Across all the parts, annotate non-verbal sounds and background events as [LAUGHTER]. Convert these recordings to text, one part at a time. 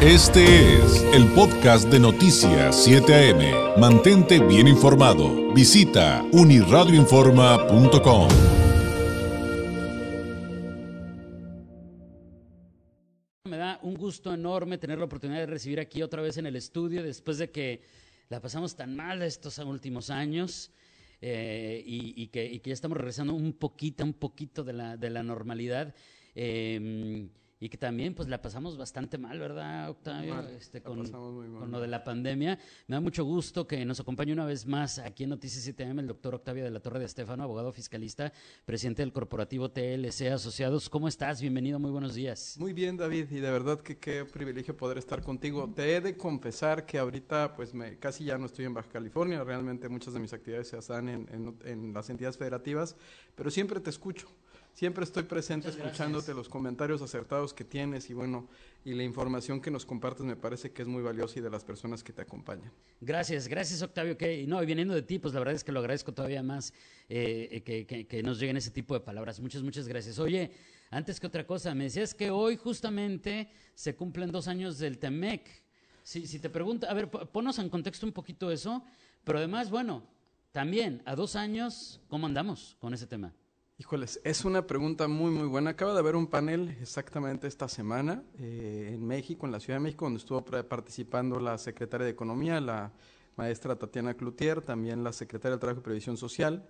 Este es el podcast de Noticias 7 AM. Mantente bien informado. Visita uniradioinforma.com. Me da un gusto enorme tener la oportunidad de recibir aquí otra vez en el estudio después de que la pasamos tan mal estos últimos años. Eh, y, que, ya estamos regresando un poquito, un poquito de la, normalidad. Eh, y que también pues la pasamos bastante mal, ¿verdad, Octavio? este, con, con, lo de la pandemia. Me da mucho gusto que nos acompañe una vez más aquí en Noticias 7M el doctor Octavio de la Torre de Estefano, abogado fiscalista, presidente del corporativo TLC Asociados. ¿Cómo estás? Bienvenido, muy buenos días. Muy bien, David, y de verdad que qué privilegio poder estar contigo. Te he de confesar que ahorita pues me, casi ya no estoy en Baja California, realmente muchas de mis actividades se hacen en, en las entidades federativas, pero siempre te escucho. Siempre estoy presente escuchándote los comentarios acertados que tienes y bueno, y la información que nos compartes me parece que es muy valiosa y de las personas que te acompañan. Gracias, gracias Octavio. Que, no, y viniendo de ti, pues la verdad es que lo agradezco todavía más eh, que, que, nos lleguen ese tipo de palabras. Muchas, muchas gracias. Oye, antes que otra cosa, me decías que hoy justamente se cumplen dos años del TEMEC. Si, si te pregunto, a ver, ponos en contexto un poquito eso, pero además, bueno, también a dos años, ¿cómo andamos con ese tema? Híjoles, es una pregunta muy, muy buena. Acaba de haber un panel exactamente esta semana eh, en México, en la Ciudad de México, donde estuvo participando la secretaria de Economía, la maestra Tatiana Cloutier, también la secretaria de Trabajo y Previsión Social,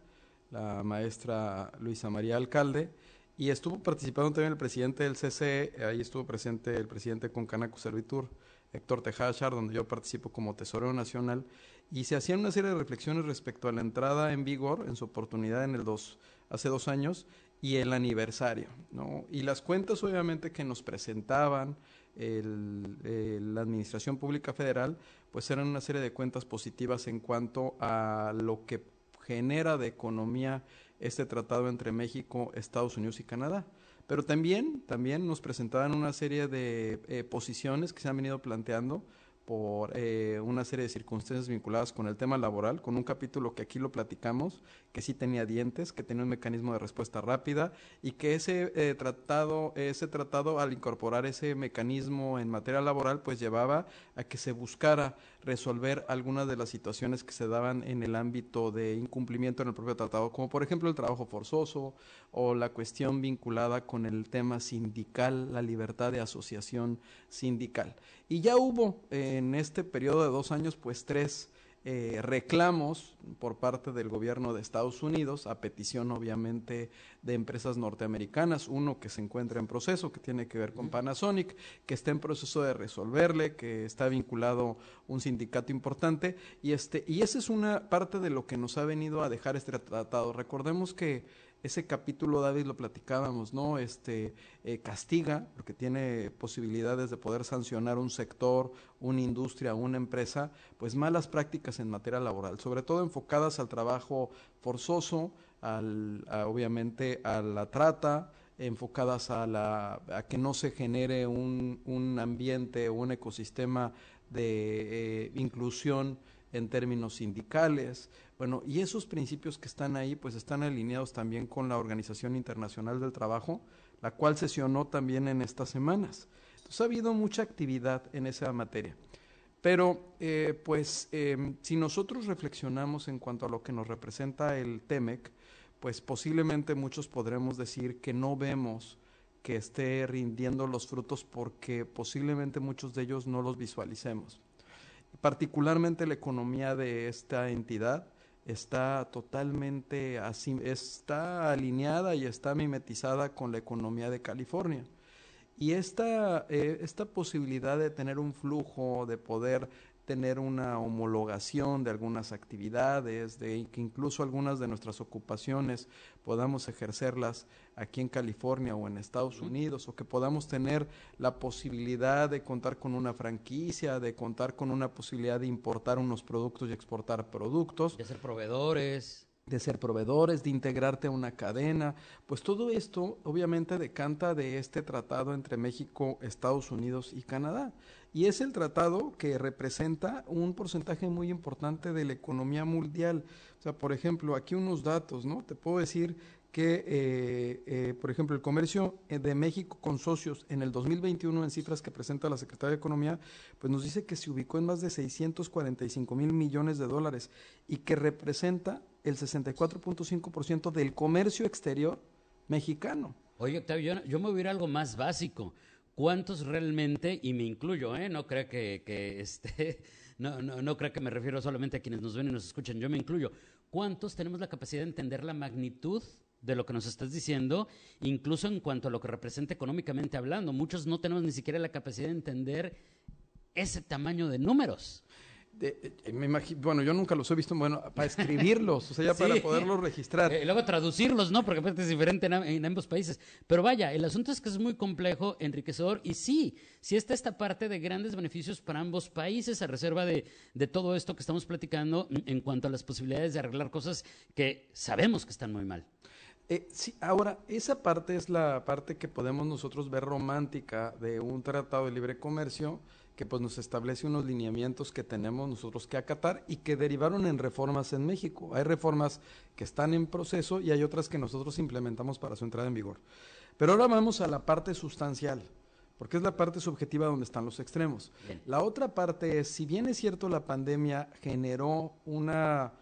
la maestra Luisa María Alcalde, y estuvo participando también el presidente del CCE, ahí estuvo presente el presidente con Canaco Servitur, Héctor Tejada donde yo participo como tesorero nacional, y se hacían una serie de reflexiones respecto a la entrada en vigor en su oportunidad en el 2 hace dos años, y el aniversario, ¿no? Y las cuentas obviamente que nos presentaban la Administración Pública Federal, pues eran una serie de cuentas positivas en cuanto a lo que genera de economía este tratado entre México, Estados Unidos y Canadá. Pero también, también nos presentaban una serie de eh, posiciones que se han venido planteando por eh, una serie de circunstancias vinculadas con el tema laboral, con un capítulo que aquí lo platicamos, que sí tenía dientes, que tenía un mecanismo de respuesta rápida y que ese eh, tratado, ese tratado al incorporar ese mecanismo en materia laboral, pues llevaba a que se buscara resolver algunas de las situaciones que se daban en el ámbito de incumplimiento en el propio tratado, como por ejemplo el trabajo forzoso o la cuestión vinculada con el tema sindical, la libertad de asociación sindical. Y ya hubo en este periodo de dos años, pues tres eh, reclamos por parte del gobierno de Estados Unidos, a petición obviamente de empresas norteamericanas, uno que se encuentra en proceso, que tiene que ver con Panasonic, que está en proceso de resolverle, que está vinculado un sindicato importante, y este, y esa es una parte de lo que nos ha venido a dejar este tratado. Recordemos que ese capítulo, David, lo platicábamos, ¿no? Este, eh, castiga, porque tiene posibilidades de poder sancionar un sector, una industria, una empresa, pues malas prácticas en materia laboral, sobre todo enfocadas al trabajo forzoso, al, obviamente a la trata, enfocadas a, la, a que no se genere un, un ambiente un ecosistema de eh, inclusión en términos sindicales. Bueno, y esos principios que están ahí, pues están alineados también con la Organización Internacional del Trabajo, la cual sesionó también en estas semanas. Entonces ha habido mucha actividad en esa materia. Pero, eh, pues, em, si nosotros reflexionamos en cuanto a lo que nos representa el TEMEC, pues posiblemente muchos podremos decir que no vemos que esté rindiendo los frutos porque posiblemente muchos de ellos no los visualicemos particularmente la economía de esta entidad está totalmente así, está alineada y está mimetizada con la economía de California. Y esta, eh, esta posibilidad de tener un flujo, de poder tener una homologación de algunas actividades, de que incluso algunas de nuestras ocupaciones podamos ejercerlas aquí en California o en Estados Unidos, o que podamos tener la posibilidad de contar con una franquicia, de contar con una posibilidad de importar unos productos y exportar productos. De ser proveedores de ser proveedores, de integrarte a una cadena, pues todo esto obviamente decanta de este tratado entre México, Estados Unidos y Canadá. Y es el tratado que representa un porcentaje muy importante de la economía mundial. O sea, por ejemplo, aquí unos datos, ¿no? Te puedo decir que, eh, eh, por ejemplo, el comercio eh, de México con socios en el 2021, en cifras que presenta la Secretaría de Economía, pues nos dice que se ubicó en más de 645 mil millones de dólares y que representa el 64.5% del comercio exterior mexicano. Oye, Octavio, yo, yo me voy a ir algo más básico. ¿Cuántos realmente, y me incluyo, ¿eh? no creo que, que este, [LAUGHS] no, no, no creo que me refiero solamente a quienes nos ven y nos escuchan, yo me incluyo, ¿cuántos tenemos la capacidad de entender la magnitud de lo que nos estás diciendo, incluso en cuanto a lo que representa económicamente hablando? Muchos no tenemos ni siquiera la capacidad de entender ese tamaño de números. De, eh, me imagino, bueno, yo nunca los he visto, bueno, para escribirlos, o sea, ya [LAUGHS] Sí. para poderlos registrar. Eh, luego traducirlos, ¿no? Porque es diferente en, am- en ambos países. Pero vaya, el asunto es que es muy complejo, enriquecedor, y sí, sí está esta parte de grandes beneficios para ambos países, a reserva de, de todo esto que estamos platicando en cuanto a las posibilidades de arreglar cosas que sabemos que están muy mal. Eh, sí, ahora, esa parte es la parte que podemos nosotros ver romántica de un tratado de libre comercio que pues nos establece unos lineamientos que tenemos nosotros que acatar y que derivaron en reformas en México. Hay reformas que están en proceso y hay otras que nosotros implementamos para su entrada en vigor. Pero ahora vamos a la parte sustancial, porque es la parte subjetiva donde están los extremos. Bien. La otra parte es, si bien es cierto la pandemia generó una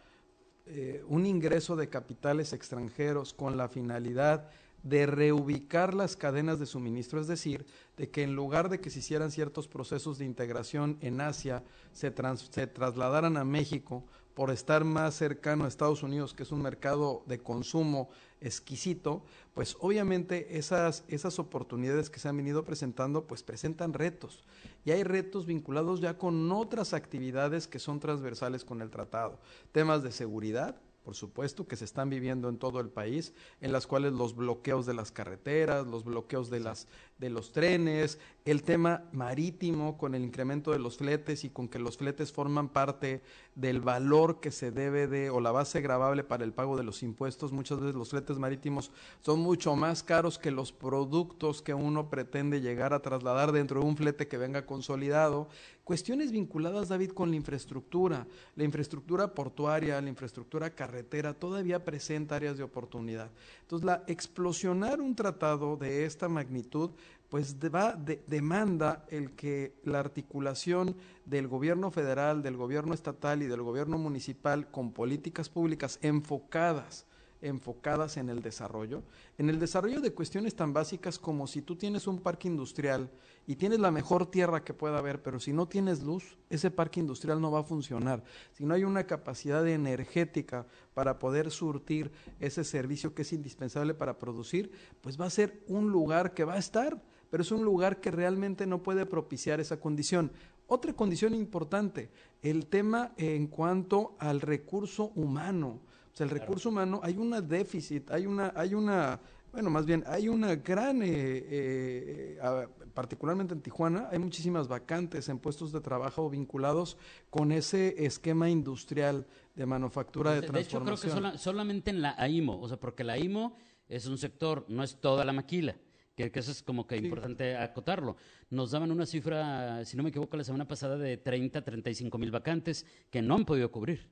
eh, un ingreso de capitales extranjeros con la finalidad de reubicar las cadenas de suministro, es decir, de que en lugar de que se hicieran ciertos procesos de integración en Asia, se, trans- se trasladaran a México por estar más cercano a Estados Unidos, que es un mercado de consumo exquisito, pues obviamente esas, esas oportunidades que se han venido presentando, pues presentan retos. Y hay retos vinculados ya con otras actividades que son transversales con el tratado. Temas de seguridad, por supuesto, que se están viviendo en todo el país, en las cuales los bloqueos de las carreteras, los bloqueos de, las, de los trenes, el tema marítimo con el incremento de los fletes y con que los fletes forman parte del valor que se debe de, o la base gravable para el pago de los impuestos. Muchas veces los fletes marítimos son mucho más caros que los productos que uno pretende llegar a trasladar dentro de un flete que venga consolidado. Cuestiones vinculadas, David, con la infraestructura. La infraestructura portuaria, la infraestructura carretera, todavía presenta áreas de oportunidad. Entonces, la explosionar un tratado de esta magnitud, pues va, de- demanda el que la articulación del gobierno federal, del gobierno estatal y del gobierno municipal con políticas públicas enfocadas enfocadas en el desarrollo, en el desarrollo de cuestiones tan básicas como si tú tienes un parque industrial y tienes la mejor tierra que pueda haber, pero si no tienes luz, ese parque industrial no va a funcionar. Si no hay una capacidad energética para poder surtir ese servicio que es indispensable para producir, pues va a ser un lugar que va a estar, pero es un lugar que realmente no puede propiciar esa condición. Otra condición importante, el tema en cuanto al recurso humano. O sea, el recurso humano, hay una déficit, hay una, hay una, bueno, más bien, hay una gran, eh, eh, ah, particularmente en Tijuana, hay muchísimas vacantes en puestos de trabajo vinculados con ese esquema industrial de manufactura de, de hecho, creo que transformación. sola- solamente en la AIMO, o sea, porque la AIMO es un sector, no es toda la maquila, que, que eso es como que importante acotarlo. Nos daban una cifra, si no me equivoco, la semana pasada de 30, 35 mil vacantes que no han podido cubrir.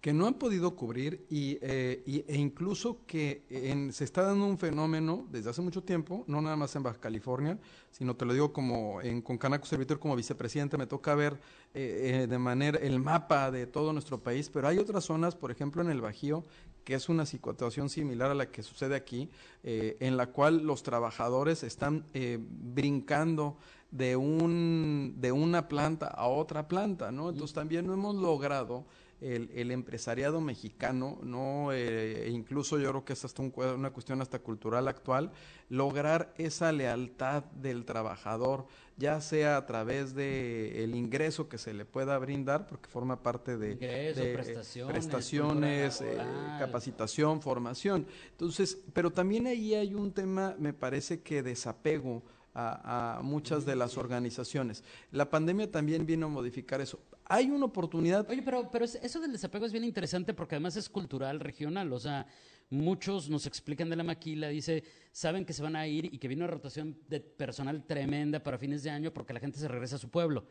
que no han podido cubrir y, eh, y- e incluso que en- se está dando un fenómeno desde hace mucho tiempo, no nada más en Baja California, sino te lo digo como en Concanaco Servitor como vicepresidente, me toca ver eh, eh, de manera el mapa de todo nuestro país, pero hay otras zonas, por ejemplo en el Bajío, que es una situación similar a la que sucede aquí, en la cual los trabajadores están brincando de un de una planta a otra planta, ¿no? Entonces también no hemos logrado el, el empresariado mexicano, no Eh, e incluso yo creo que es hasta un una cuestión hasta cultural actual, lograr esa lealtad del trabajador, ya sea a través de el ingreso que se le pueda brindar, porque forma parte de, Ingreso, de, eh, prestaciones, prestaciones, eh, capacitación, formación. Entonces, pero también ahí hay un tema, me parece que desapego a, muchas de las organizaciones. La pandemia también vino a modificar eso. Hay una oportunidad. Oye, pero, pero es- eso del desapego es bien interesante porque además es cultural, regional. O sea, muchos nos explican de la maquila, dice, saben que se van a ir y que viene una rotación de personal tremenda para fines de año porque la gente se regresa a su pueblo.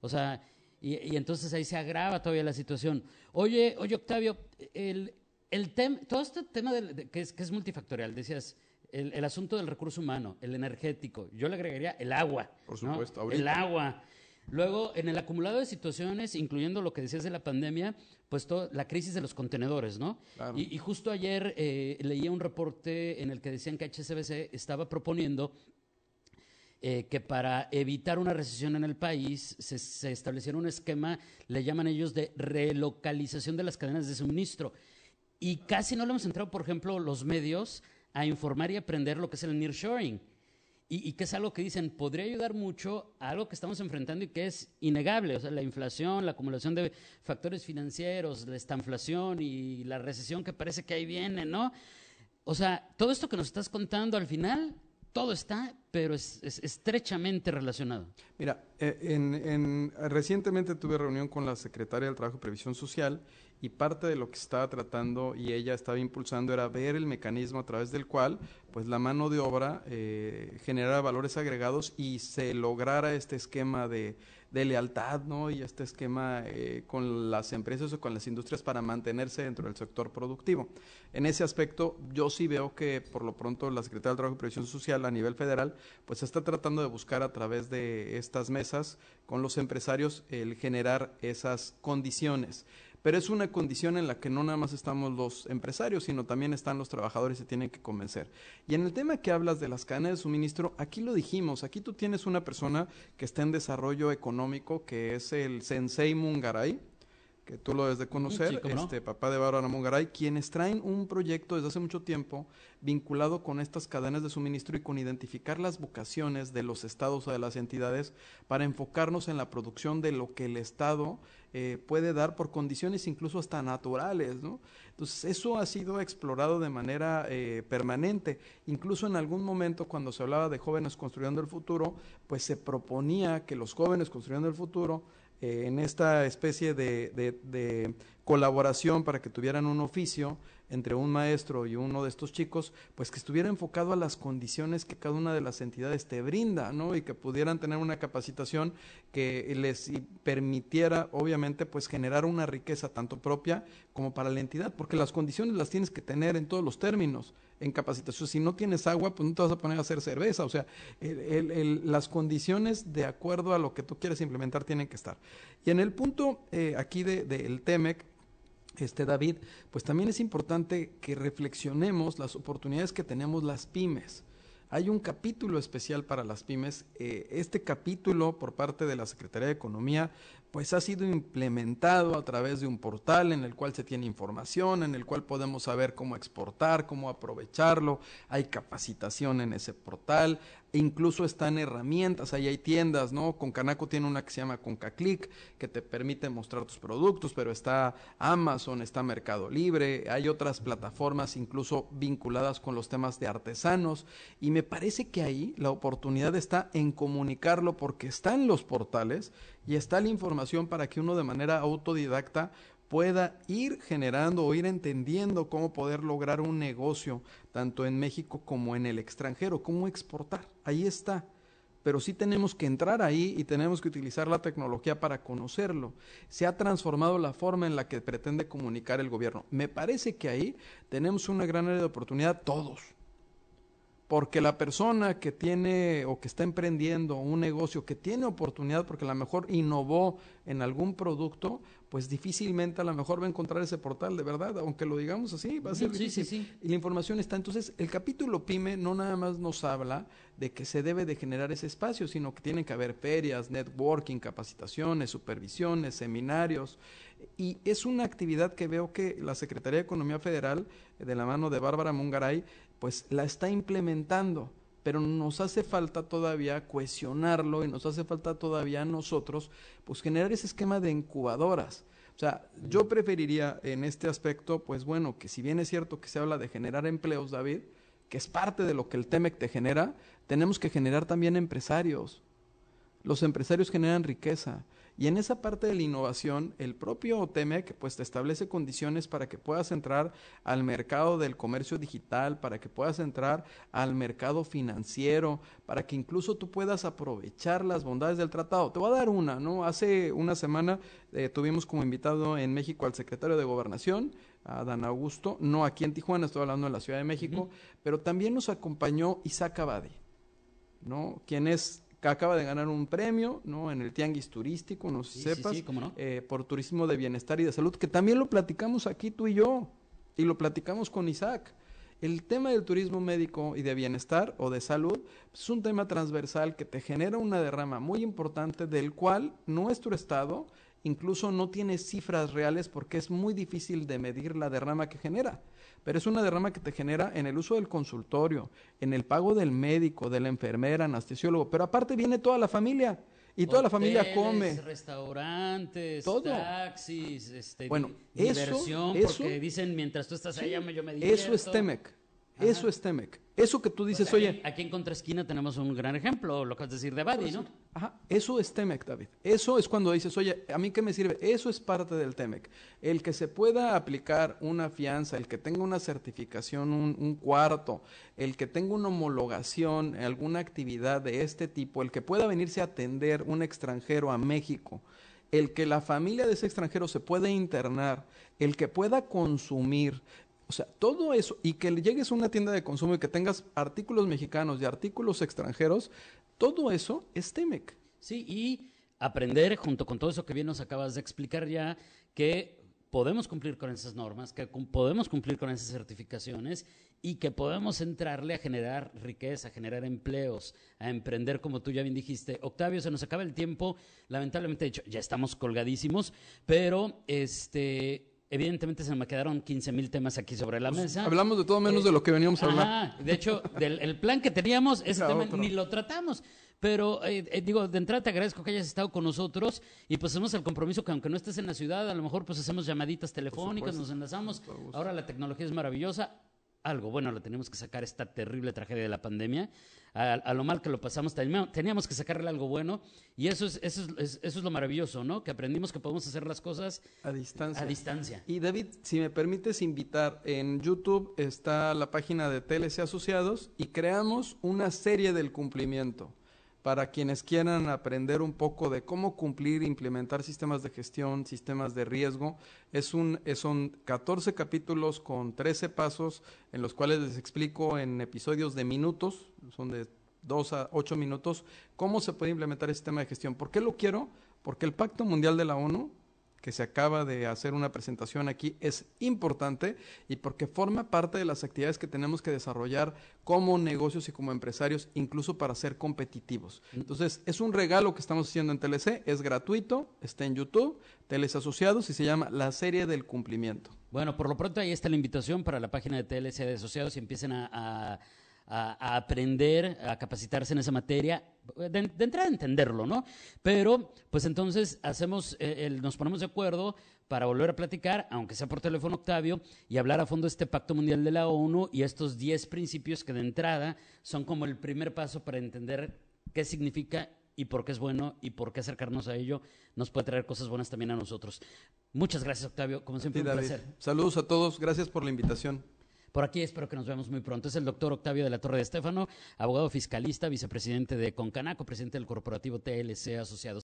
O sea, y, entonces ahí se agrava todavía la situación. Oye, oye, Octavio, el, el tem, todo este tema que, es, que es multifactorial, decías, el, asunto del recurso humano, el energético, yo le agregaría el agua. Por supuesto, El agua. Luego, en el acumulado de situaciones, incluyendo lo que decías de la pandemia, pues la crisis de los contenedores, ¿no? Y, justo ayer eh, leía un reporte en el que decían que HSBC estaba proponiendo eh, que para evitar una recesión en el país se, se estableciera un esquema, le llaman ellos, de relocalización de las cadenas de suministro. Y casi no lo hemos entrado, por ejemplo, los medios a informar y aprender lo que es el nearshoring. Y, y que es algo que dicen, podría ayudar mucho a algo que estamos enfrentando y que es innegable, o sea, la inflación, la acumulación de factores financieros, la estanflación y la recesión que parece que ahí viene, ¿no? O sea, todo esto que nos estás contando al final todo está, pero es, estrechamente relacionado. Mira, eh, en, recientemente tuve reunión con la secretaria del Trabajo y Previsión Social y parte de lo que estaba tratando y ella estaba impulsando era ver el mecanismo a través del cual pues la mano de obra eh, generara valores agregados y se lograra este esquema de lealtad, ¿no? Y este esquema eh, con las empresas o con las industrias para mantenerse dentro del sector productivo. En ese aspecto, yo sí veo que por lo pronto la Secretaría del Trabajo y Previsión Social a nivel federal, pues está tratando de buscar a través de estas mesas con los empresarios el generar esas condiciones pero es una condición en la que no nada más estamos los empresarios, sino también están los trabajadores y se tienen que convencer. Y en el tema que hablas de las cadenas de suministro, aquí lo dijimos, aquí tú tienes una persona que está en desarrollo económico, que es el Sensei Mungaray, que tú lo debes de conocer, este papá de Bárbara Mungaray, quienes traen un proyecto desde hace mucho tiempo vinculado con estas cadenas de suministro y con identificar las vocaciones de los estados o de las entidades para enfocarnos en la producción de lo que el estado eh, puede dar por condiciones incluso hasta naturales, ¿no? Entonces eso ha sido explorado de manera eh, permanente. Incluso en algún momento cuando se hablaba de jóvenes construyendo el futuro, pues se proponía que los jóvenes construyendo el futuro eh, en esta especie de, colaboración para que tuvieran un oficio entre un maestro y uno de estos chicos, pues que estuviera enfocado a las condiciones que cada una de las entidades te brinda, ¿no? Y que pudieran tener una capacitación que les permitiera, obviamente, pues generar una riqueza tanto propia como para la entidad, porque las condiciones las tienes que tener en todos los términos en capacitación. Si no tienes agua, pues no te vas a poner a hacer cerveza. O sea, las condiciones de acuerdo a lo que tú quieres implementar tienen que estar. Y en el punto eh, aquí del de, TEMEC, este David, pues también es importante que reflexionemos las oportunidades que tenemos las pymes. Hay un capítulo especial para las pymes. Eh, este capítulo por parte de la Secretaría de Economía pues ha sido implementado a través de un portal en el cual se tiene información, en el cual podemos saber cómo exportar, cómo aprovecharlo, hay capacitación en ese portal, e incluso están herramientas, ahí hay tiendas, ¿no? Concanaco tiene una que se llama ConcaClick, que te permite mostrar tus productos, pero está Amazon, está Mercado Libre, hay otras plataformas incluso vinculadas con los temas de artesanos, y me parece que ahí la oportunidad está en comunicarlo porque están los portales y está la información para que uno de manera autodidacta pueda ir generando o ir entendiendo cómo poder lograr un negocio, tanto en México como en el extranjero, cómo exportar. Ahí está. Pero sí tenemos que entrar ahí y tenemos que utilizar la tecnología para conocerlo. Se ha transformado la forma en la que pretende comunicar el gobierno. Me parece que ahí tenemos una gran área de oportunidad todos porque la persona que tiene o que está emprendiendo un negocio, que tiene oportunidad porque a lo mejor innovó en algún producto, pues difícilmente a lo mejor va a encontrar ese portal de verdad, aunque lo digamos así, va a ser difícil. Sí, sí. Y la información está. Entonces, el capítulo PYME no nada más nos habla de que se debe de generar ese espacio, sino que tienen que haber ferias, networking, capacitaciones, supervisiones, seminarios. Y es una actividad que veo que la Secretaría de Economía Federal, de la mano de Bárbara Mungaray, pues la está implementando, pero nos hace falta todavía cohesionarlo y nos hace falta todavía a nosotros, pues generar ese esquema de incubadoras. O sea, yo preferiría en este aspecto, pues bueno, que si bien es cierto que se habla de generar empleos, David, que es parte de lo que el TEMEC te genera, tenemos que generar también empresarios. Los empresarios generan riqueza. Y en esa parte de la innovación, el propio TEMEC pues te establece condiciones para que puedas entrar al mercado del comercio digital, para que puedas entrar al mercado financiero, para que incluso tú puedas aprovechar las bondades del tratado. Te voy a dar una, ¿no? Hace una semana eh, tuvimos como invitado en México al secretario de Gobernación, a Dan Augusto, no aquí en Tijuana, estoy hablando de la Ciudad de México, pero también nos acompañó Isaac Abadi, ¿no? Quien es que acaba de ganar un premio, ¿no? En el Tianguis Turístico, no sé si sepas, eh, por turismo de bienestar y de salud, que también lo platicamos aquí tú y yo, y lo platicamos con Isaac. El tema del turismo médico y de bienestar o de salud es un tema transversal que te genera una derrama muy importante del cual nuestro Estado incluso no tiene cifras reales porque es muy difícil de medir la derrama que genera pero es una derrama que te genera en el uso del consultorio, en el pago del médico, de la enfermera, anestesiólogo, pero aparte viene toda la familia. Y toda la familia come. restaurantes, taxis, este, bueno, diversión, eso, porque dicen mientras tú estás allá yo me divierto. Eso es Temec. Eso es Temec. Eso que tú dices, oye. Aquí en Contraesquina tenemos un gran ejemplo, lo que vas a decir de Badi, ¿no? Ajá, eso es Temec, David. Eso es cuando dices, oye, ¿a mí qué me sirve? Eso es parte del Temec. El que se pueda aplicar una fianza, el que tenga una certificación, un, un cuarto, el que tenga una homologación, alguna actividad de este tipo, el que pueda venirse a atender un extranjero a México, el que la familia de ese extranjero se pueda internar, el que pueda consumir, o sea, todo eso, y que llegues a una tienda de consumo y que tengas artículos mexicanos y artículos extranjeros, todo eso es TEMEC. Sí, y aprender, junto con todo eso que bien nos acabas de explicar ya, que podemos cumplir con esas normas, que podemos cumplir con esas certificaciones y que podemos entrarle a generar riqueza, a generar empleos, a emprender, como tú ya bien dijiste. Octavio, se nos acaba el tiempo, lamentablemente, hecho, ya estamos colgadísimos, pero este Evidentemente se me quedaron 15 mil temas aquí sobre la pues, mesa. Hablamos de todo menos de lo que veníamos a hablar. de hecho, del, el plan que teníamos, ese tema ni lo tratamos. Pero eh, eh, digo, de entrada te agradezco que hayas estado con nosotros y pues hacemos el compromiso que aunque no estés en la ciudad, a lo mejor pues hacemos llamaditas telefónicas, nos enlazamos. Ahora la tecnología es maravillosa algo bueno le tenemos que sacar esta terrible tragedia de la pandemia. A, lo mal que lo pasamos, teníamos que sacarle algo bueno. Y eso es, eso, es, eso es lo maravilloso, ¿no? Que aprendimos que podemos hacer las cosas a distancia. A distancia. Y David, si me permites invitar, en YouTube está la página de TLC Asociados y creamos una serie del cumplimiento para quienes quieran aprender un poco de cómo cumplir, implementar sistemas de gestión, sistemas de riesgo. Es un, son 14 capítulos con 13 pasos en los cuales les explico en episodios de minutos, son de 2 a 8 minutos, cómo se puede implementar el sistema de gestión. ¿Por qué lo quiero? Porque el Pacto Mundial de la ONU que se acaba de hacer una presentación aquí es importante y porque forma parte de las actividades que tenemos que desarrollar como negocios y como empresarios, incluso para ser competitivos. Entonces, es un regalo que estamos haciendo en TLC, es gratuito, está en YouTube, TLC Asociados y se llama La Serie del Cumplimiento. Bueno, por lo pronto ahí está la invitación para la página de TLC de Asociados y empiecen a a, aprender, a capacitarse en esa materia, de, entrar a entenderlo, ¿no? Pero, pues entonces hacemos, eh, nos ponemos de acuerdo para volver a platicar, aunque sea por teléfono Octavio, y hablar a fondo de este Pacto Mundial de la ONU y estos 10 principios que de entrada son como el primer paso para entender qué significa y por qué es bueno y por qué acercarnos a ello nos puede traer cosas buenas también a nosotros. Muchas gracias, Octavio. Como siempre, un placer. Saludos a todos. Gracias por la invitación. Por aquí espero que nos veamos muy pronto. Es el doctor Octavio de la Torre de Estéfano, abogado fiscalista, vicepresidente de Concanaco, presidente del corporativo TLC Asociados.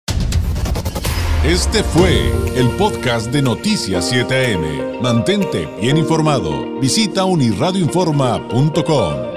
Este fue el podcast de Noticias 7am. Mantente bien informado. Visita unirradioinforma.com.